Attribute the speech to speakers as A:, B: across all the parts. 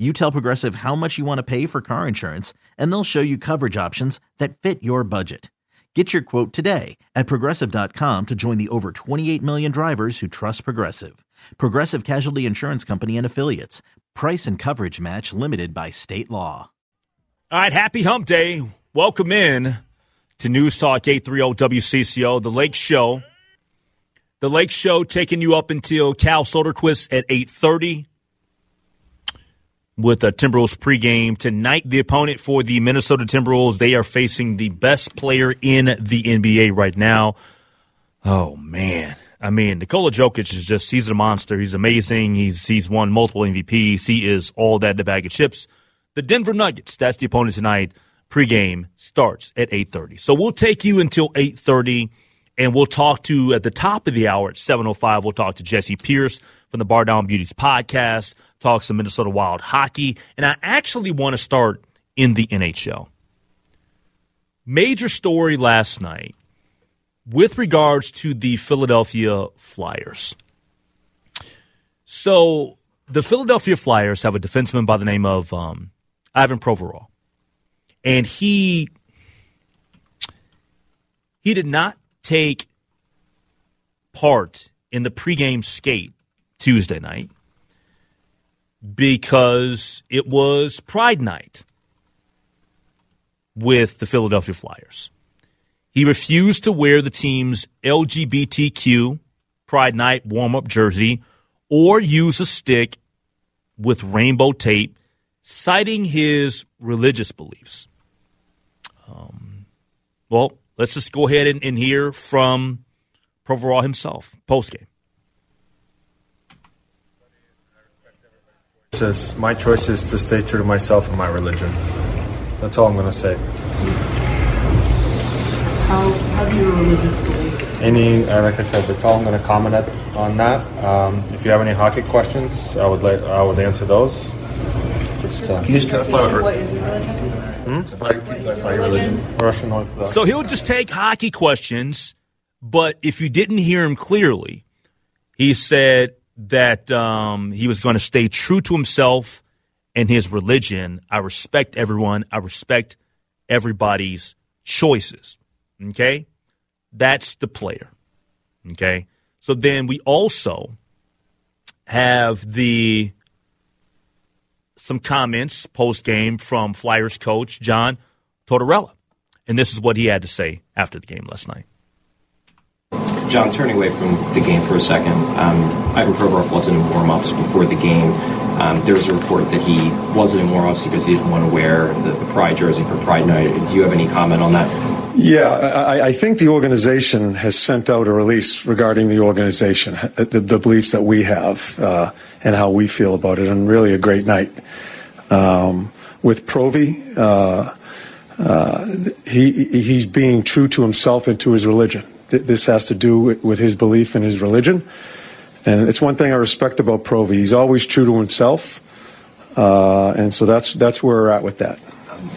A: you tell Progressive how much you want to pay for car insurance, and they'll show you coverage options that fit your budget. Get your quote today at progressive.com to join the over 28 million drivers who trust Progressive. Progressive Casualty Insurance Company and Affiliates. Price and coverage match limited by state law.
B: All right, happy hump day. Welcome in to News Talk 830 WCCO, The Lake Show. The Lake Show taking you up until Cal Soderquist at 830 with a Timberwolves pregame tonight. The opponent for the Minnesota Timberwolves, they are facing the best player in the NBA right now. Oh man. I mean, Nikola Jokic is just he's a monster. He's amazing. He's he's won multiple MVPs. He is all that in the bag of chips. The Denver Nuggets, that's the opponent tonight. Pregame starts at 8:30. So we'll take you until 8:30 and we'll talk to at the top of the hour at 7:05 we'll talk to Jessi Pierce from the Bar Down Beauties podcast talk some Minnesota Wild hockey, and I actually want to start in the NHL. Major story last night with regards to the Philadelphia Flyers. So, the Philadelphia Flyers have a defenseman by the name of um, Ivan Provorov, and he he did not take part in the pregame skate Tuesday night because it was Pride Night with the Philadelphia Flyers. He refused to wear the team's LGBTQ Pride Night warm up jersey or use a stick with rainbow tape, citing his religious beliefs. Um, well, let's just go ahead and, and hear from Provorov himself post
C: Says my choice is to stay true to myself and my religion. That's all I'm gonna say.
D: How, how do your religious beliefs?
C: Any, uh, like I said, that's all I'm gonna comment at, on that. Um, if you have any hockey questions, I would let, I would answer those. Just, uh,
E: Can you just clarify what,
D: What is your religion?
E: clarify, can clarify your religion?
C: Russian Orthodox.
B: So he'll just take hockey questions, but if you didn't hear him clearly, he said that um, he was going to stay true to himself and his religion. I respect everyone. I respect everybody's choices. Okay? That's the player. Okay? So then we also have the some comments post game from Flyers coach John Tortorella. And this is what he had to say after the game last night.
F: John, turning away from the game for a second, um, Ivan Provorov wasn't in warm-ups before the game. Um, there was a report that he wasn't in warm-ups because he didn't want to wear the, the Pride jersey for Pride Night. Do you have any comment on that?
G: Yeah, I, I think the organization has sent out a release regarding the organization, the, the beliefs that we have, uh, and how we feel about it, and really a great night. Um, with Provi, uh, uh, he, he's being true to himself and to his religion. Th- This has to do with- with his belief in his religion. And it's one thing I respect about Provi. He's always true to himself. Uh, and so that's, that's where we're at with that.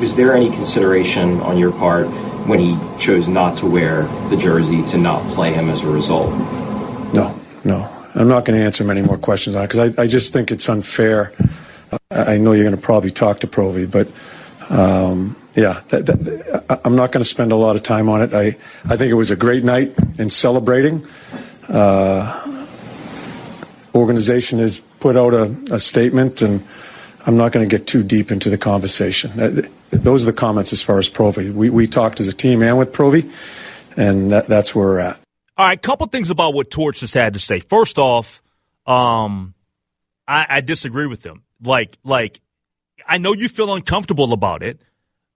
F: Was there any consideration on your part when he chose not to wear the jersey to not play him as a result?
G: No, no. I'm not going to answer many more questions on it because I, I just think it's unfair. I, I know you're going to probably talk to Provi, but um, yeah, that, that, I'm not going to spend a lot of time on it. I, I think it was a great night in celebrating. Uh, organization has put out a, a statement, and I'm not going to get too deep into the conversation. Uh, Those are the comments as far as Provi. We, we talked as a team and with Provi, and that, that's where we're at.
B: All right, couple things about what Torts just had to say. First off, um, I, I disagree with them. Like, like, I know you feel uncomfortable about it,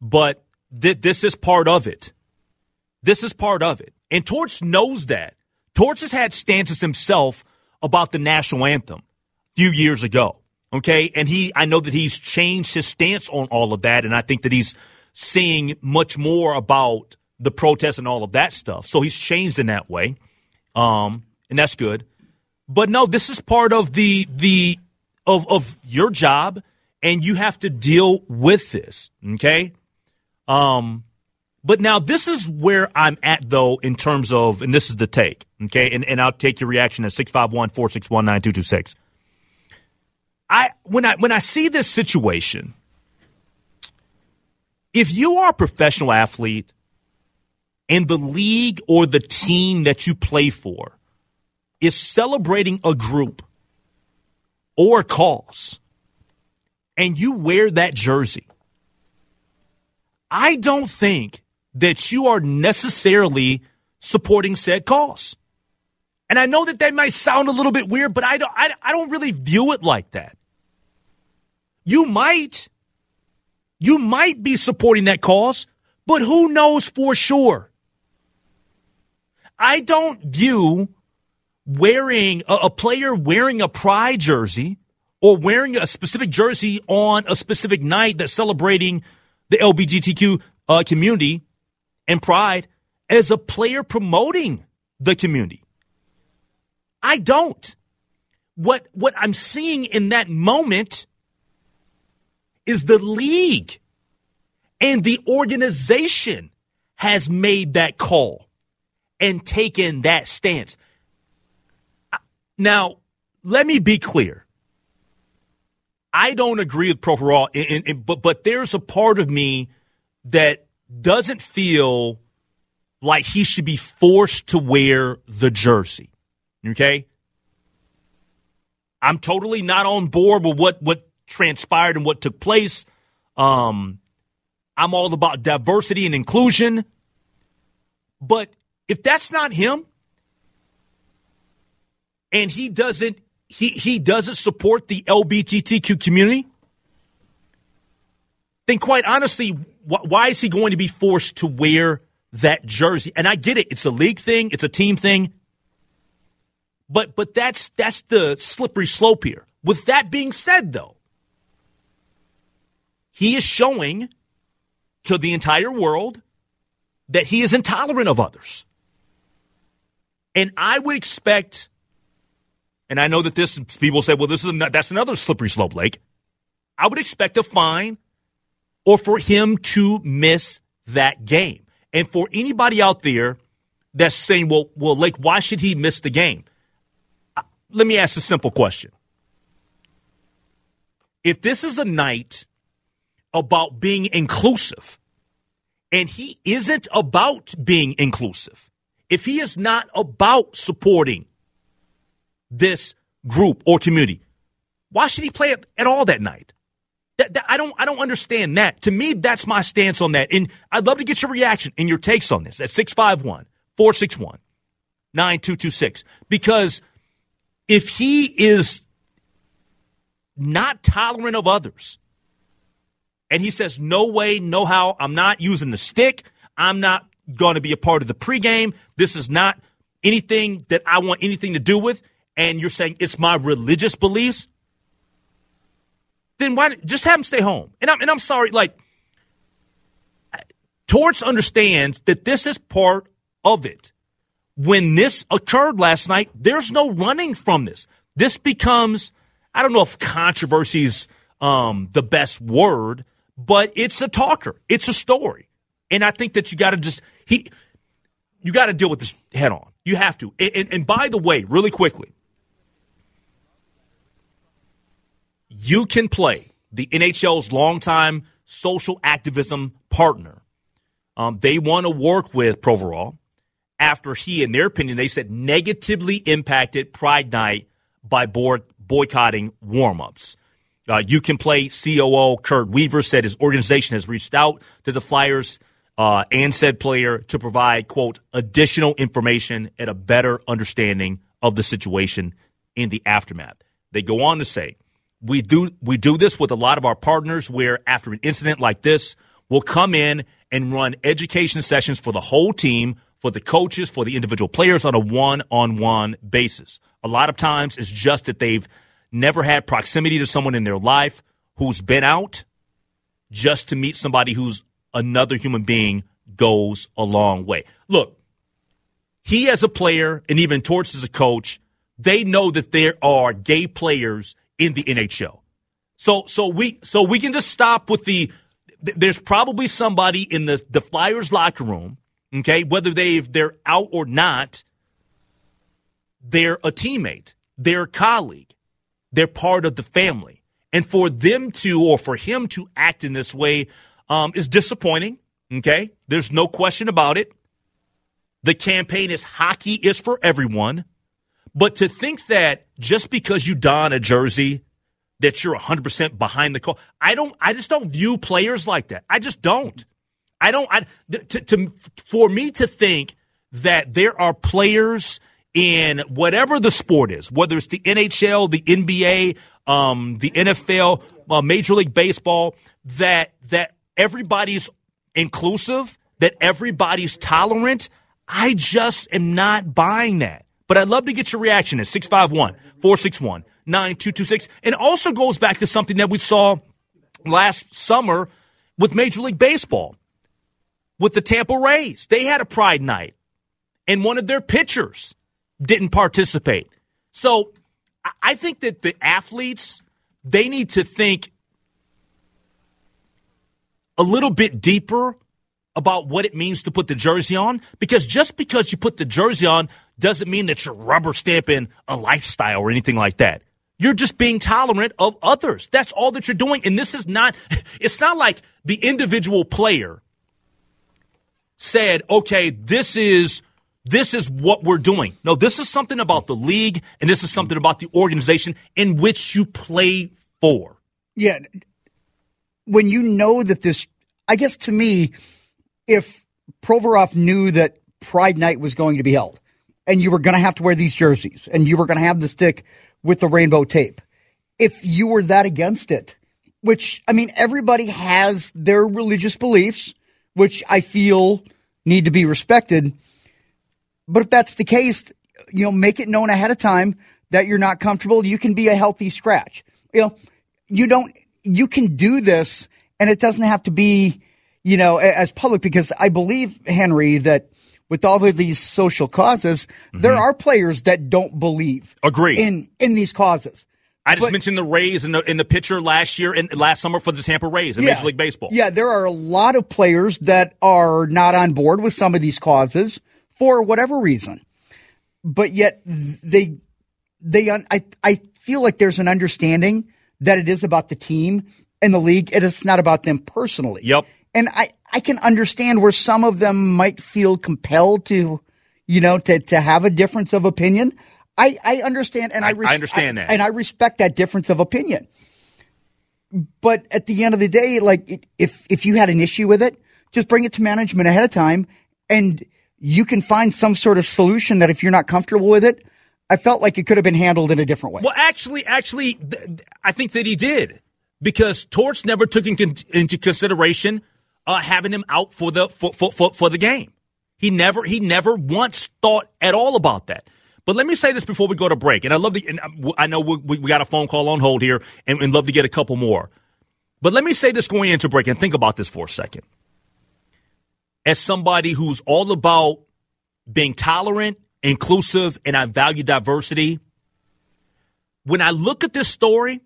B: but th- this is part of it. This is part of it. And Torts knows that. Torts has had stances himself about the national anthem a few years ago. Okay. And he, I know that he's changed his stance on all of that. And I think that he's seeing much more about the protests and all of that stuff. So he's changed in that way. Um, and that's good. But no, this is part of the, the, of, of your job and you have to deal with this. Okay. Um, but now this is where I'm at though in terms of, and this is the take. Okay. And, and I'll take your reaction at 651 461 9226. I when I when I see this situation, if you are a professional athlete and the league or the team that you play for is celebrating a group or a cause, and you wear that jersey, I don't think that you are necessarily supporting said cause. And I know that that might sound a little bit weird, but I don't, I, I don't really view it like that. You might. You might be supporting that cause, but who knows for sure? I don't view wearing a, a, player wearing a pride jersey or wearing a specific jersey on a specific night that's celebrating the LGBTQ uh, community and pride as a player promoting the community. I don't. What what I'm seeing in that moment is the league and the organization has made that call and taken that stance. Now, let me be clear. I don't agree with Provorov, but but there's a part of me that doesn't feel like he should be forced to wear the jersey. Okay? I'm totally not on board with what what transpired and what took place. Um, I'm all about diversity and inclusion. But if that's not him, and he doesn't he he doesn't support the LGBTQ community, then quite honestly, wh- why is he going to be forced to wear that jersey? And I get it; it's a league thing, it's a team thing. But but that's that's the slippery slope here. With that being said, though, he is showing to the entire world that he is intolerant of others. And I would expect, and I know that this people say, well, this is not, that's another slippery slope, Lake. I would expect a fine or for him to miss that game. And for anybody out there that's saying, well, well, Lake, why should he miss the game? Uh, let me ask a simple question. If this is a night about being inclusive. And he isn't about being inclusive. If he is not about supporting this group or community, why should he play at all that night? That, that, I don't I don't understand that. To me, that's my stance on that. And I'd love to get your reaction and your takes on this at 651 461 9226. Because if he is not tolerant of others, and he says, No way, no how. I'm not using the stick. I'm not going to be a part of the pregame. This is not anything that I want anything to do with. And you're saying it's my religious beliefs. Then why just have them stay home? And I'm and I'm sorry, like Torts understands that this is part of it. When this occurred last night, there's no running from this. This becomes, I don't know if controversy is um, the best word, but it's a talker. It's a story. And I think that you got to just he you got to deal with this head on. You have to. And, and, and by the way, really quickly, you can play the NHL's longtime social activism partner. Um, they want to work with Provorov after he, in their opinion, they said negatively impacted Pride Night by board, boycotting warmups. Uh, you can play COO Kurt Weaver said his organization has reached out to the Flyers uh, and said player to provide, quote, additional information and a better understanding of the situation in the aftermath. They go on to say, we do we do this with a lot of our partners where after an incident like this, we'll come in and run education sessions for the whole team, for the coaches, for the individual players on a one-on-one basis. A lot of times it's just that they've never had proximity to someone in their life who's been out just to meet somebody who's another human being goes a long way. Look, he as a player and even Torts as a coach, they know that there are gay players in the NHL. So so we so we can just stop with the there's probably somebody in the the Flyers locker room, okay, whether they they're out or not, they're a teammate, they're a colleague, they're part of the family. And for them to or for him to act in this way um, is disappointing. Okay, there's no question about it. The campaign is hockey is for everyone. But to think that just because you don a jersey that you're 100% behind the call, I don't I just don't view players like that. I just don't. I don't I to, to for me to think that there are players in whatever the sport is, whether it's the NHL, the NBA, um, the NFL, uh, Major League Baseball, that that everybody's inclusive, that everybody's tolerant. I just am not buying that. But I'd love to get your reaction at 651 461 9226. And also goes back to something that we saw last summer with Major League Baseball, with the Tampa Rays. They had a pride night, and one of their pitchers didn't participate. So I think that the athletes, they need to think a little bit deeper about what it means to put the jersey on because just because you put the jersey on doesn't mean that you're rubber stamping a lifestyle or anything like that. You're just being tolerant of others. That's all that you're doing. And this is not, it's not like the individual player said, okay, this is, this is what we're doing. No, this is something about the league and this is something about the organization in which you play for.
H: Yeah. When you know that this, I guess to me, if Provorov knew that Pride Night was going to be held and you were going to have to wear these jerseys and you were going to have the stick with the rainbow tape, if you were that against it, which, I mean, everybody has their religious beliefs, which I feel need to be respected. But if that's the case, you know, make it known ahead of time that you're not comfortable. You can be a healthy scratch. You know, you don't, you can do this and it doesn't have to be you know, as public because I believe, Henry, that with all of these social causes, mm-hmm. there are players that don't believe
B: agree
H: in in these causes.
B: I just but, mentioned the Rays in the in the picture last year and last summer for the Tampa Rays in yeah, Major League Baseball.
H: Yeah, there are a lot of players that are not on board with some of these causes for whatever reason, but yet they they I I feel like there's an understanding that it is about the team and the league. It is not about them personally.
B: Yep.
H: And I, I can understand where some of them might feel compelled to, you know, to, to have a difference of opinion. I, I understand and I, I, res-
B: I understand
H: I,
B: that.
H: And I respect that difference of opinion. But at the end of the day, like if, if you had an issue with it, just bring it to management ahead of time and you can find some sort of solution that if you're not comfortable with it, I felt like it could have been handled in a different way.
B: Well, actually, actually, th- I think that he did because Torts never took in con- into consideration uh, having him out for the for, for, for, for the game. He never he never once thought at all about that. But let me say this before we go to break, and I love to. I know we, we got a phone call on hold here, and, and love to get a couple more. But let me say this going into break, and think about this for a second. As somebody who's all about being tolerant, inclusive, and I value diversity, when I look at this story,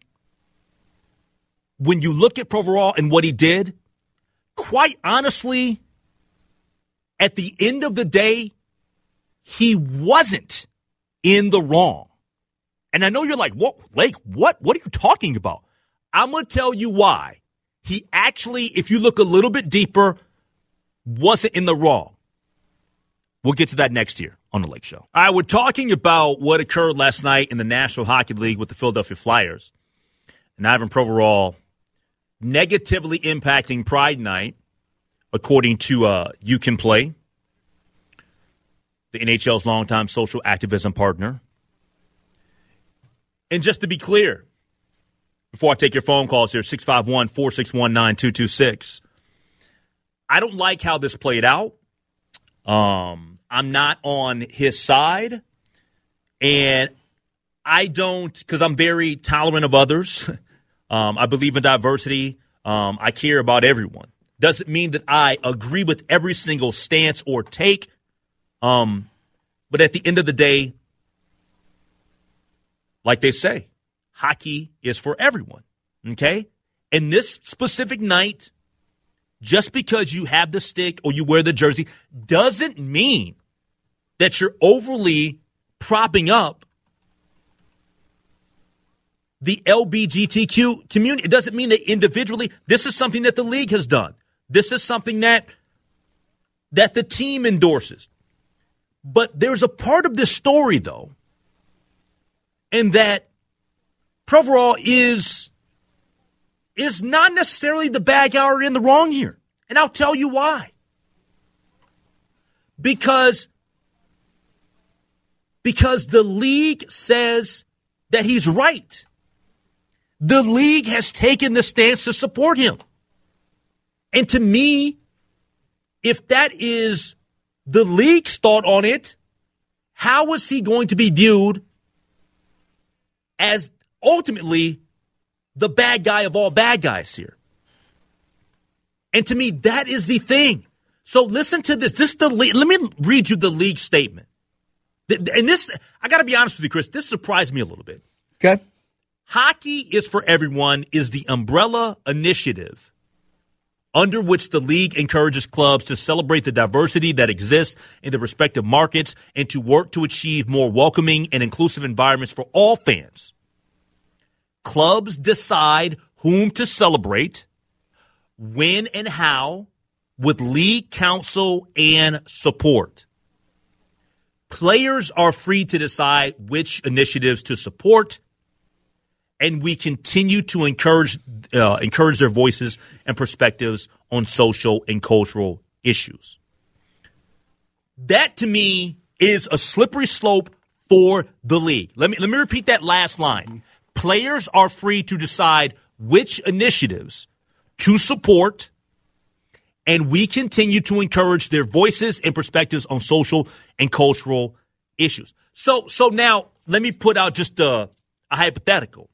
B: when you look at Provorov and what he did, quite honestly, at the end of the day, he wasn't in the wrong. And I know you're like, what, Lake, what, what are you talking about? I'm going to tell you why. He actually, if you look a little bit deeper, wasn't in the wrong. We'll get to that next year on the Lake Show. All right, we're talking about what occurred last night in the National Hockey League with the Philadelphia Flyers. And Ivan Provorov negatively impacting Pride Night, according to uh, You Can Play, the NHL's longtime social activism partner. And just to be clear, before I take your phone calls here, 651 461 9226. I don't like how this played out. Um, I'm not on his side. And I don't, because I'm very tolerant of others. Um, I believe in diversity. Um, I care about everyone. Doesn't mean that I agree with every single stance or take. Um, but at the end of the day, like they say, hockey is for everyone. Okay? And this specific night, just because you have the stick or you wear the jersey doesn't mean that you're overly propping up the LBGTQ community. It doesn't mean that individually, this is something that the league has done. This is something that that the team endorses. But there's a part of this story though, and that Provorov is is not necessarily the bad guy or in the wrong here. And I'll tell you why. Because because the league says that he's right. The league has taken the stance to support him. And to me, if that is the league's thought on it, how is he going to be viewed as ultimately the bad guy of all bad guys here? And to me, that is the thing. So listen to this. This is the. Let me read you the league statement. And this, I got to be honest with you, Chris. This surprised me a little bit.
H: Okay.
B: Hockey is for everyone is the umbrella initiative under which the league encourages clubs to celebrate the diversity that exists in the respective markets and to work to achieve more welcoming and inclusive environments for all fans. Clubs decide whom to celebrate, when and how, with league counsel and support. Players are free to decide which initiatives to support and we continue to encourage uh, encourage their voices and perspectives on social and cultural issues. That to me is a slippery slope for the league. Let me let me repeat that last line. Players are free to decide which initiatives to support and we continue to encourage their voices and perspectives on social and cultural issues. So so now let me put out just a, a hypothetical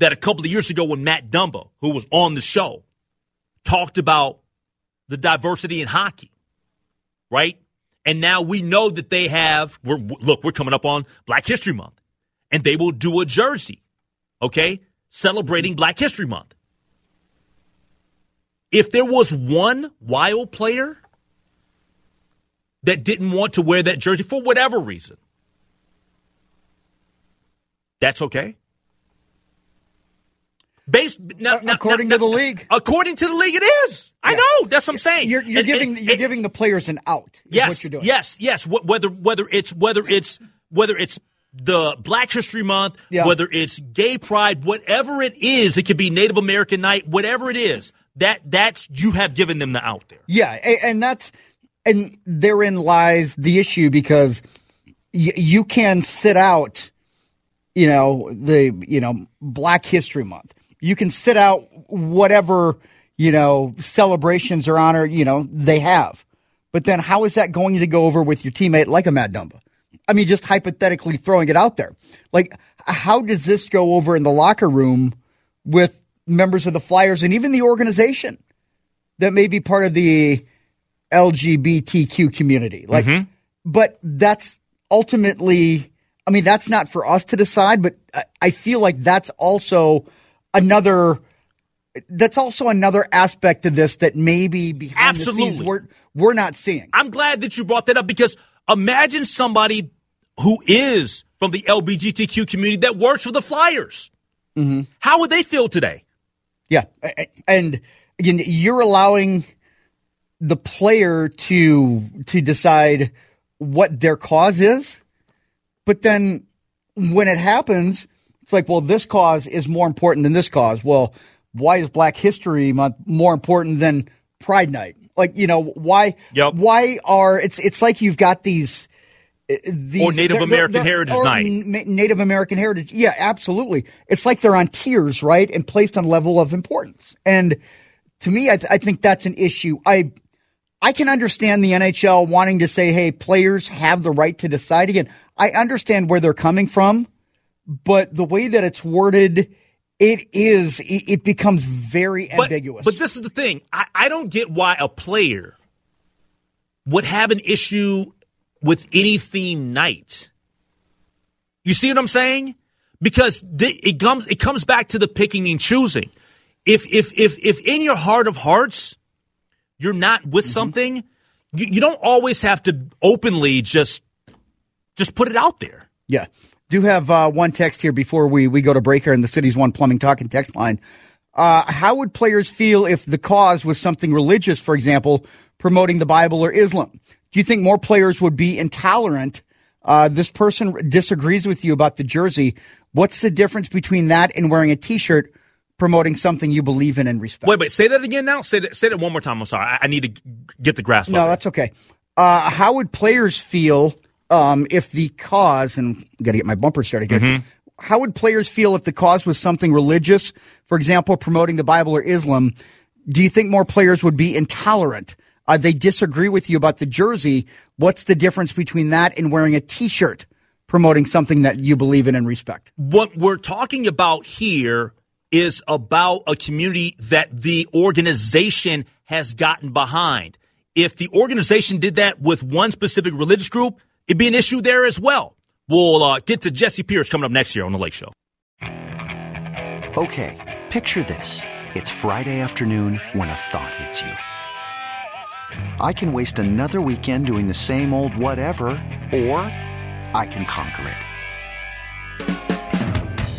B: that a couple of years ago when Matt Dumba, who was on the show, talked about the diversity in hockey, right? And now we know that they have, we're, look, we're coming up on Black History Month, and they will do a jersey, okay, celebrating Black History Month. If there was one wild player that didn't want to wear that jersey for whatever reason, that's okay. Based now, now,
H: according
B: now,
H: to the league,
B: according to the league, it is. I know that's what I'm saying.
H: You're, you're
B: And-
H: giving
B: and-
H: you're
B: and-
H: giving the players an out.
B: yes,
H: what you're doing.
B: yes, yes. Wh- Whether whether it's whether it's whether it's the Black History Month,
H: Yeah.
B: whether it's Gay Pride, whatever it is, it could be Native American Night, whatever it is. That that's you have given them the out there.
H: Yeah, and that's and therein lies the issue because y- you can sit out, you know, the you know Black History Month. You can sit out whatever you know celebrations or honor you know they have, but then how is that going to go over with your teammate like a Matt Dumba? I mean, just hypothetically throwing it out there. Like, how does this go over in the locker room with members of the Flyers and even the organization? that may be part of the LGBTQ community. Like, mm-hmm. but that's ultimately, I mean, that's not for us to decide, but I, I feel like that's also another, that's also another aspect of this that maybe behind the
B: Absolutely.
H: scenes we're, we're not seeing.
B: I'm glad that you brought that up because imagine somebody who is from the LBGTQ community that works for the Flyers. Mm-hmm. How would they feel today?
H: Yeah. And again, you're allowing the player to to decide what their cause is, but then when it happens, it's like, well, this cause is more important than this cause. Well, why is Black History Month more important than Pride Night? Like, you know, why
B: Yep.
H: why are it's it's like you've got these eh, these,
B: or Native
H: they're-
B: American
H: they're-
B: Heritage
H: or
B: Night.
H: Native American Heritage. Yeah, absolutely. It's like they're on tiers, right, and placed on level of importance. And to me, I, th- I think that's an issue. I I can understand the NHL wanting to say, "Hey, players have the right to decide." Again, I understand where they're coming from, but the way that it's worded, it is it, it becomes very
B: But-
H: ambiguous.
B: But this is the thing. I, I don't get why a player would have an issue with any theme night. You see what I'm saying? Because th- it comes it comes back to the picking and choosing. If if if if in your heart of hearts you're not with
H: Mm-hmm.
B: something, you, you don't always have to openly just just put it out there.
H: Yeah. Do you have uh, one text here before we, we go to break here in the city's one plumbing talking text line. Uh, how would players feel if the cause was something religious, for example, promoting the Bible or Islam? Do you think more players would be intolerant? Uh, this person disagrees with you about the jersey. What's the difference between that and wearing a T-shirt promoting something you believe in and respect?
B: Wait, wait, say that again now. Say that, say that one more time. I'm sorry. I, I need to get the grasp
H: No,
B: of it.
H: that's okay. Uh, how would players feel um, if the cause, and got to get my bumper started here.
B: Mm-hmm.
H: How would players feel if the cause was something religious, for example, promoting the Bible or Islam? Do you think more players would be intolerant? Uh, they disagree with you about the jersey. What's the difference between that and wearing a T-shirt promoting something that you believe in and respect?
B: what we're talking about here is about a community that the organization has gotten behind. If the organization did that with one specific religious group, it'd be an issue there as well. We'll uh, get to Jessi Pierce coming up next year on The Lake Show.
I: Okay, picture this. It's Friday afternoon when a thought hits you. I can waste another weekend doing the same old whatever, or I can conquer it.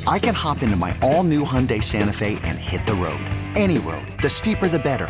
I: I can hop into my all new Hyundai Santa Fe and hit the road. Any road. The steeper, the better.